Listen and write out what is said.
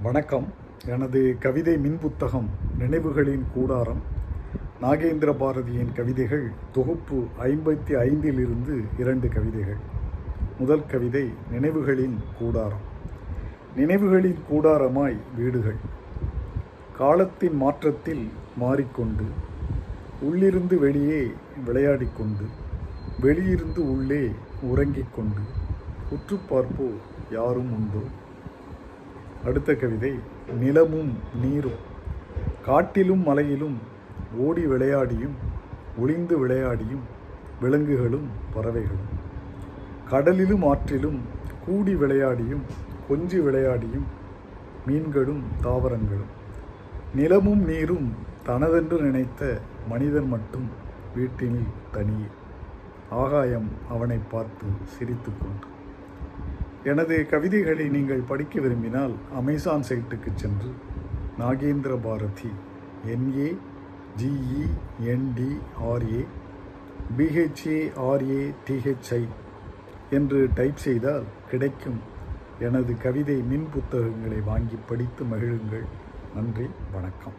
வணக்கம். எனது கவிதை மின் புத்தகம் நினைவுகளின் கூடாரம் நாகேந்திர பாரதியின் கவிதைகள் தொகுப்பு ஐம்பத்தி ஐந்திலிருந்து இரண்டு கவிதைகள். முதல் கவிதை நினைவுகளின் கூடாரம். நினைவுகளின் கூடாரமாய் வீடுகள். காலத்தின் மாற்றத்தில் மாறிக்கொண்டு உள்ளிருந்து வெளியே விளையாடிக்கொண்டு வெளியிருந்து உள்ளே உறங்கிக் கொண்டு உற்று பார்ப்போர் யாரும் உண்டோ? அடுத்த கவிதை நிலமும் நீரும் காட்டிலும் மலையிலும் ஓடி விளையாடியும் ஒளிந்து விளையாடியும் விலங்குகளும் பறவைகளும். கடலிலும் ஆற்றிலும் கூடி விளையாடியும் கொஞ்சி விளையாடியும் மீன்களும் தாவரங்களும். நிலமும் நீரும் தனதென்று நினைத்த மனிதன் மட்டும் வீட்டினில் தனியே. ஆகாயம் அவனை பார்த்து சிரித்துக்கொண்டு எனது கவிதைகளை நீங்கள் படிக்க விரும்பினால் அமேசான் சைட்டுக்கு சென்று Nagendra Bharathi N A G E N D R A B H A R A T H I என்று டைப் செய்தால் கிடைக்கும் எனது கவிதை மின் புத்தகங்களை வாங்கி படித்து மகிழுங்கள். நன்றி வணக்கம்.